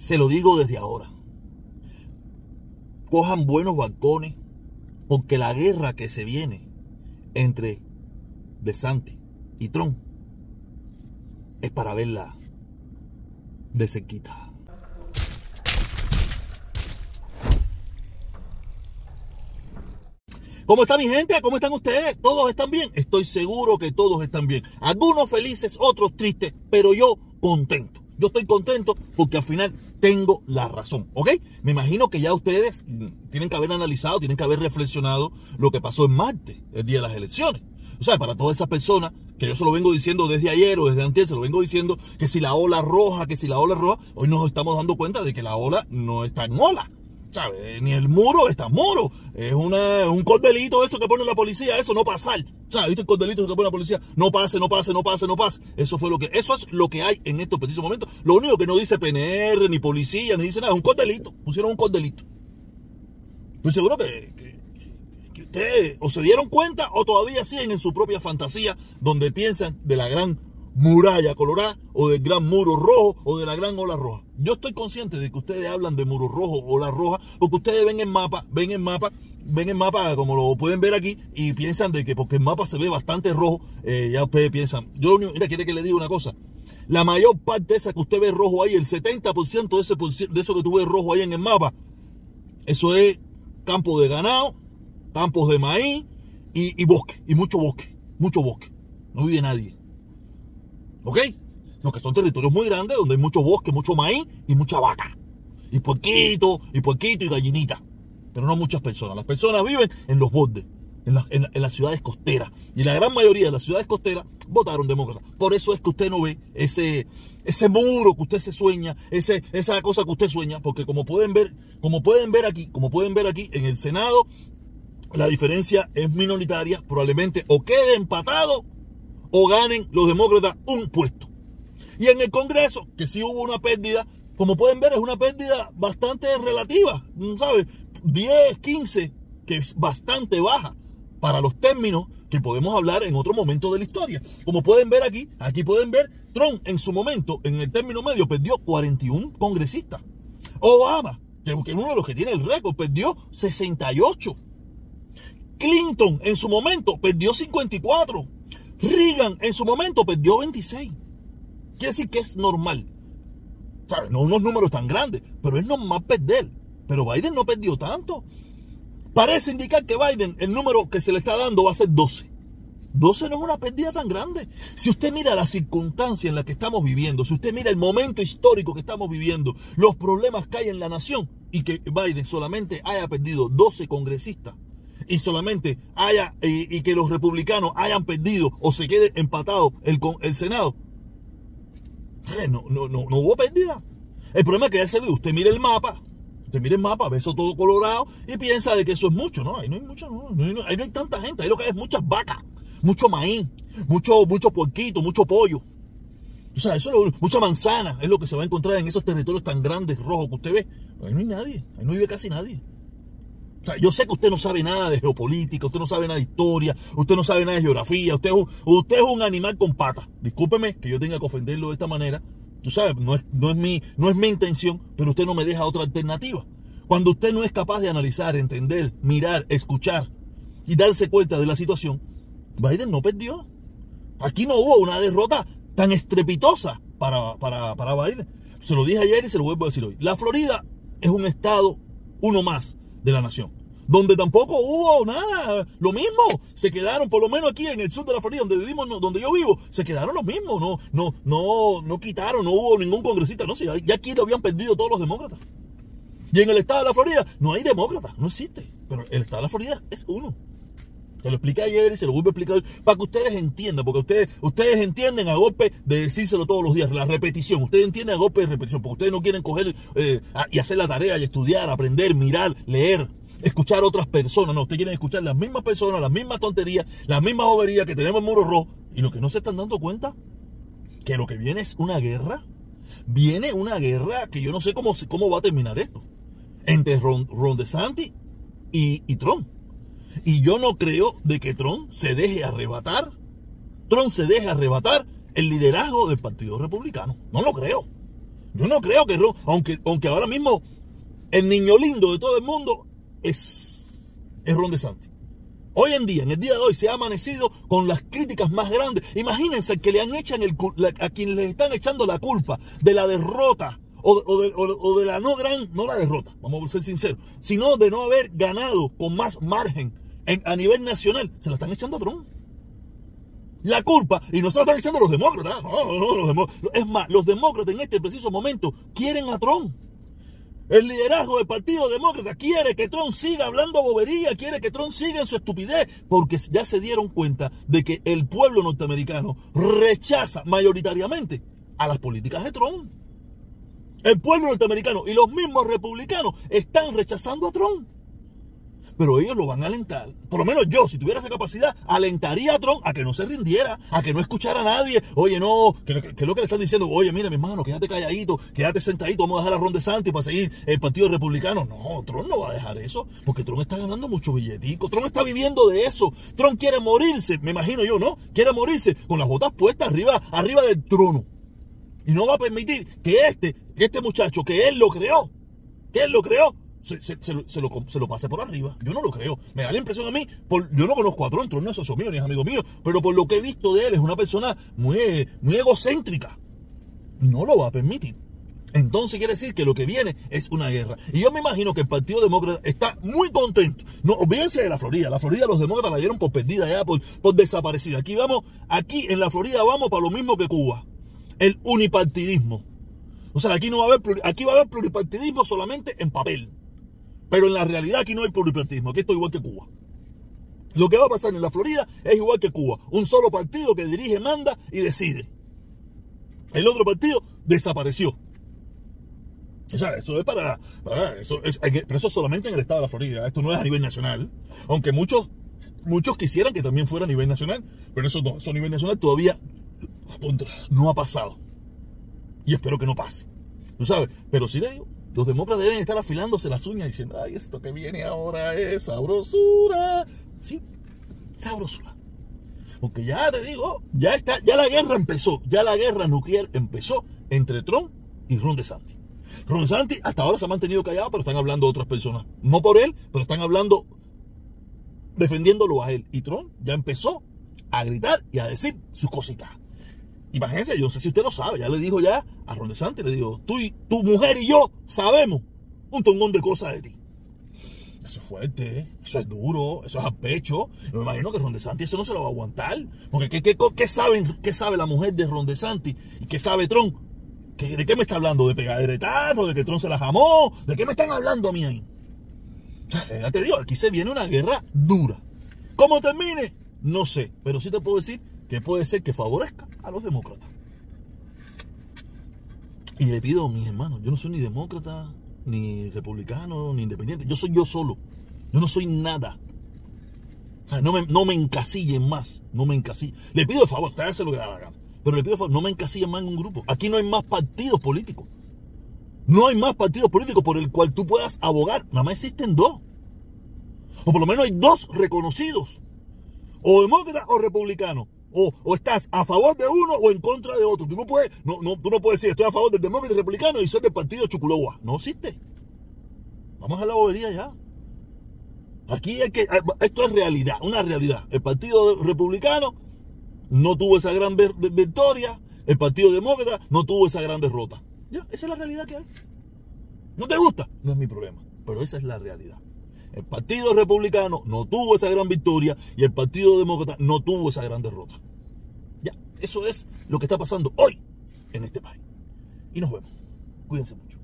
Se lo digo desde ahora. Cojan buenos balcones, porque la guerra que se viene entre De Santi y Trump es para verla de cerquita. ¿Cómo está mi gente? ¿Cómo están ustedes? ¿Todos están bien? Estoy seguro que todos están bien. Algunos felices, otros tristes, pero yo contento. Yo estoy contento porque al final tengo la razón, ¿ok? Me imagino que ya ustedes tienen que haber analizado, tienen que haber reflexionado lo que pasó en martes, el día de las elecciones. O sea, para todas esas personas que yo se lo vengo diciendo desde ayer o desde antes, se lo vengo diciendo que si la ola roja, que si la ola roja, hoy nos estamos dando cuenta de que la ola no está en ola. Ni el muro está muro. Es una, un cordelito eso que pone la policía, eso no pasar. ¿Sabes? ¿Viste el cordelito que pone la policía? No pase, no pase, no pase, no pase. Eso fue lo que, eso es lo que hay en estos precisos momentos. Lo único que no dice PNR, ni policía, ni dice nada, es un cordelito. Pusieron un cordelito. Estoy seguro que, que ustedes o se dieron cuenta o todavía siguen en su propia fantasía donde piensan de la gran muralla colorada o del gran muro rojo o de la gran ola roja. Yo estoy consciente de que ustedes hablan de muro rojo, ola roja, porque ustedes ven el mapa, ven el mapa, ven el mapa como lo pueden ver aquí y piensan de que porque el mapa se ve bastante rojo, eh, ya ustedes piensan. Yo, mira, quiere que le diga una cosa. La mayor parte de esa que usted ve rojo ahí, el 70% de, ese, de eso que tú ves rojo ahí en el mapa, eso es campo de ganado, campos de maíz y, y bosque, y mucho bosque, mucho bosque. No vive nadie. ¿Ok? Lo que son territorios muy grandes donde hay mucho bosque, mucho maíz y mucha vaca. Y puerquito, y puerquito y gallinita. Pero no muchas personas. Las personas viven en los bordes, en, las ciudades costeras. Y la gran mayoría de las ciudades costeras votaron demócratas. Por eso es que usted no ve ese, ese muro que usted se sueña, ese, esa cosa que usted sueña, porque como pueden ver, como pueden ver aquí, como pueden ver aquí en el Senado, la diferencia es minoritaria, probablemente o quede empatado o ganen los demócratas un puesto. Y en el Congreso, que sí hubo una pérdida, como pueden ver, es una pérdida bastante relativa, ¿sabes? 10, 15, que es bastante baja para los términos que podemos hablar en otro momento de la historia. Como pueden ver aquí, aquí pueden ver, Trump en su momento, en el término medio, perdió 41 congresistas. Obama, que es uno de los que tiene el récord, perdió 68. Clinton en su momento perdió 54. Reagan en su momento perdió 26. Quiere decir que es normal. No unos números tan grandes, pero es normal perder. Pero Biden no perdió tanto. Parece indicar que Biden, el número que se le está dando va a ser 12. 12 no es una pérdida tan grande. Si usted mira la circunstancia en la que estamos viviendo, si usted mira el momento histórico que estamos viviendo, los problemas que hay en la nación y que Biden solamente haya perdido 12 congresistas, y solamente haya y, que los republicanos hayan perdido o se quede empatado el, el Senado, no, no, no, no hubo pérdida. El problema es que ya se usted mire el mapa, usted mire el mapa, ve eso todo colorado y piensa de que eso es mucho, ¿no? Ahí no hay mucho, no, ahí no hay tanta gente, ahí lo que hay es muchas vacas, mucho maíz, mucho, mucho puerquito, mucho pollo. O sea, eso es mucha manzana es lo que se va a encontrar en esos territorios tan grandes, rojos que usted ve. Ahí no hay nadie, ahí no vive casi nadie yo sé que usted no sabe nada de geopolítica, usted no sabe nada de historia, usted no sabe nada de geografía, usted es un, usted es un animal con patas. Discúlpeme que yo tenga que ofenderlo de esta manera. Tú sabes, no es, no, es mi, no es mi intención, pero usted no me deja otra alternativa. Cuando usted no es capaz de analizar, entender, mirar, escuchar y darse cuenta de la situación, Biden no perdió. Aquí no hubo una derrota tan estrepitosa para, para, para Biden. Se lo dije ayer y se lo vuelvo a decir hoy. La Florida es un estado, uno más, de la nación. Donde tampoco hubo nada, lo mismo, se quedaron, por lo menos aquí en el sur de la Florida, donde vivimos, donde yo vivo, se quedaron los mismos, no, no, no, no quitaron, no hubo ningún congresista, no sé, ya aquí lo habían perdido todos los demócratas. Y en el estado de la Florida no hay demócratas, no existe, pero el estado de la Florida es uno. Se lo expliqué ayer y se lo vuelvo a explicar hoy para que ustedes entiendan, porque ustedes, ustedes entienden a golpe de decírselo todos los días, la repetición. Ustedes entienden a golpe de repetición, porque ustedes no quieren coger eh, y hacer la tarea y estudiar, aprender, mirar, leer, escuchar a otras personas. No, ustedes quieren escuchar las mismas personas, las mismas tonterías, las mismas boberías que tenemos en Muro Rojo. Y lo que no se están dando cuenta, que lo que viene es una guerra. Viene una guerra que yo no sé cómo, cómo va a terminar esto. Entre Ron, Ron DeSantis y, y Trump. Y yo no creo de que Trump se deje arrebatar, Trump se deje arrebatar el liderazgo del Partido Republicano. No lo creo. Yo no creo que aunque, aunque ahora mismo el niño lindo de todo el mundo es, es Ron DeSantis. Hoy en día, en el día de hoy, se ha amanecido con las críticas más grandes. Imagínense que le han el, a quienes les están echando la culpa de la derrota o, de, la no gran, no la derrota, vamos a ser sinceros, sino de no haber ganado con más margen a nivel nacional, se la están echando a Trump. La culpa, y no se la están echando los demócratas, no, no, los demócratas. Es más, los demócratas en este preciso momento quieren a Trump. El liderazgo del Partido Demócrata quiere que Trump siga hablando bobería, quiere que Trump siga en su estupidez, porque ya se dieron cuenta de que el pueblo norteamericano rechaza mayoritariamente a las políticas de Trump. El pueblo norteamericano y los mismos republicanos están rechazando a Trump pero ellos lo van a alentar. Por lo menos yo, si tuviera esa capacidad, alentaría a Trump a que no se rindiera, a que no escuchara a nadie. Oye, no, que, es lo que le están diciendo, oye, mira, mi hermano, quédate calladito, quédate sentadito, vamos a dejar a Ron DeSantis para seguir el Partido Republicano. No, Trump no va a dejar eso, porque Trump está ganando mucho billetico. Trump está viviendo de eso. Trump quiere morirse, me imagino yo, ¿no? Quiere morirse con las botas puestas arriba, arriba del trono. Y no va a permitir que este, que este muchacho, que él lo creó, que él lo creó, se, lo, pase por arriba. Yo no lo creo. Me da la impresión a mí, yo no conozco a Trump, Trump no es socio mío ni es amigo mío, pero por lo que he visto de él es una persona muy, egocéntrica. No lo va a permitir. Entonces quiere decir que lo que viene es una guerra. Y yo me imagino que el Partido Demócrata está muy contento. No, olvídense de la Florida. La Florida los demócratas la dieron por perdida ya, por, por desaparecida. Aquí vamos, aquí en la Florida vamos para lo mismo que Cuba. El unipartidismo. O sea, aquí no va a haber, aquí va a haber pluripartidismo solamente en papel. Pero en la realidad aquí no hay pluripartidismo, aquí esto es igual que Cuba. Lo que va a pasar en la Florida es igual que Cuba. Un solo partido que dirige, manda y decide. El otro partido desapareció. O sea, eso es para... eso es, pero eso solamente en el estado de la Florida. Esto no es a nivel nacional. Aunque muchos, muchos quisieran que también fuera a nivel nacional. Pero eso, no, eso a nivel nacional todavía no ha pasado. Y espero que no pase. ¿Tú sabes? Pero sí le los demócratas deben estar afilándose las uñas diciendo, ay, esto que viene ahora es sabrosura. Sí, sabrosura. Porque ya te digo, ya está, ya la guerra empezó, ya la guerra nuclear empezó entre Trump y Ron DeSantis. Ron DeSantis hasta ahora se ha mantenido callado, pero están hablando otras personas. No por él, pero están hablando, defendiéndolo a él. Y Trump ya empezó a gritar y a decir sus cositas. Imagínense, yo no sé si usted lo sabe, ya le dijo ya a Ron DeSantis, le dijo, tú y tu mujer y yo sabemos un tongón de cosas de ti. Eso es fuerte, eso es duro, eso es a pecho. Me imagino que Ron DeSantis eso no se lo va a aguantar. Porque ¿qué, qué, qué saben, qué sabe la mujer de Ron DeSantis? ¿Y qué sabe Trump? ¿De qué me está hablando? ¿De pegaderetazo? ¿De que Trump se la jamó? ¿De qué me están hablando a mí ahí? Ya te digo, aquí se viene una guerra dura. ¿Cómo termine? No sé, pero sí te puedo decir que puede ser que favorezca a los demócratas. Y le pido a mis hermanos, yo no soy ni demócrata, ni republicano, ni independiente, yo soy yo solo. Yo no soy nada. no, me, no me encasillen más, no me encasillen. Le pido el favor, usted hace lo que le haga, pero le pido el favor, no me encasillen más en un grupo. Aquí no hay más partidos políticos. No hay más partidos políticos por el cual tú puedas abogar. Nada más existen dos. O por lo menos hay dos reconocidos. O demócrata o republicano. O, estás a favor de uno o en contra de otro. Tú no puedes, no, no, tú no puedes decir estoy a favor del demócrata y republicano y soy del partido Chuculowa. No existe. Vamos a la bobería ya. Aquí hay que, ah, esto es realidad, una realidad. El partido republicano no tuvo esa gran victoria, el partido demócrata no tuvo esa gran derrota. Ya, esa es la realidad que hay. ¿No te gusta? No es mi problema, pero esa es la realidad. El Partido Republicano no tuvo esa gran victoria y el Partido Demócrata no tuvo esa gran derrota. Ya, eso es lo que está pasando hoy en este país. Y nos vemos. Cuídense mucho.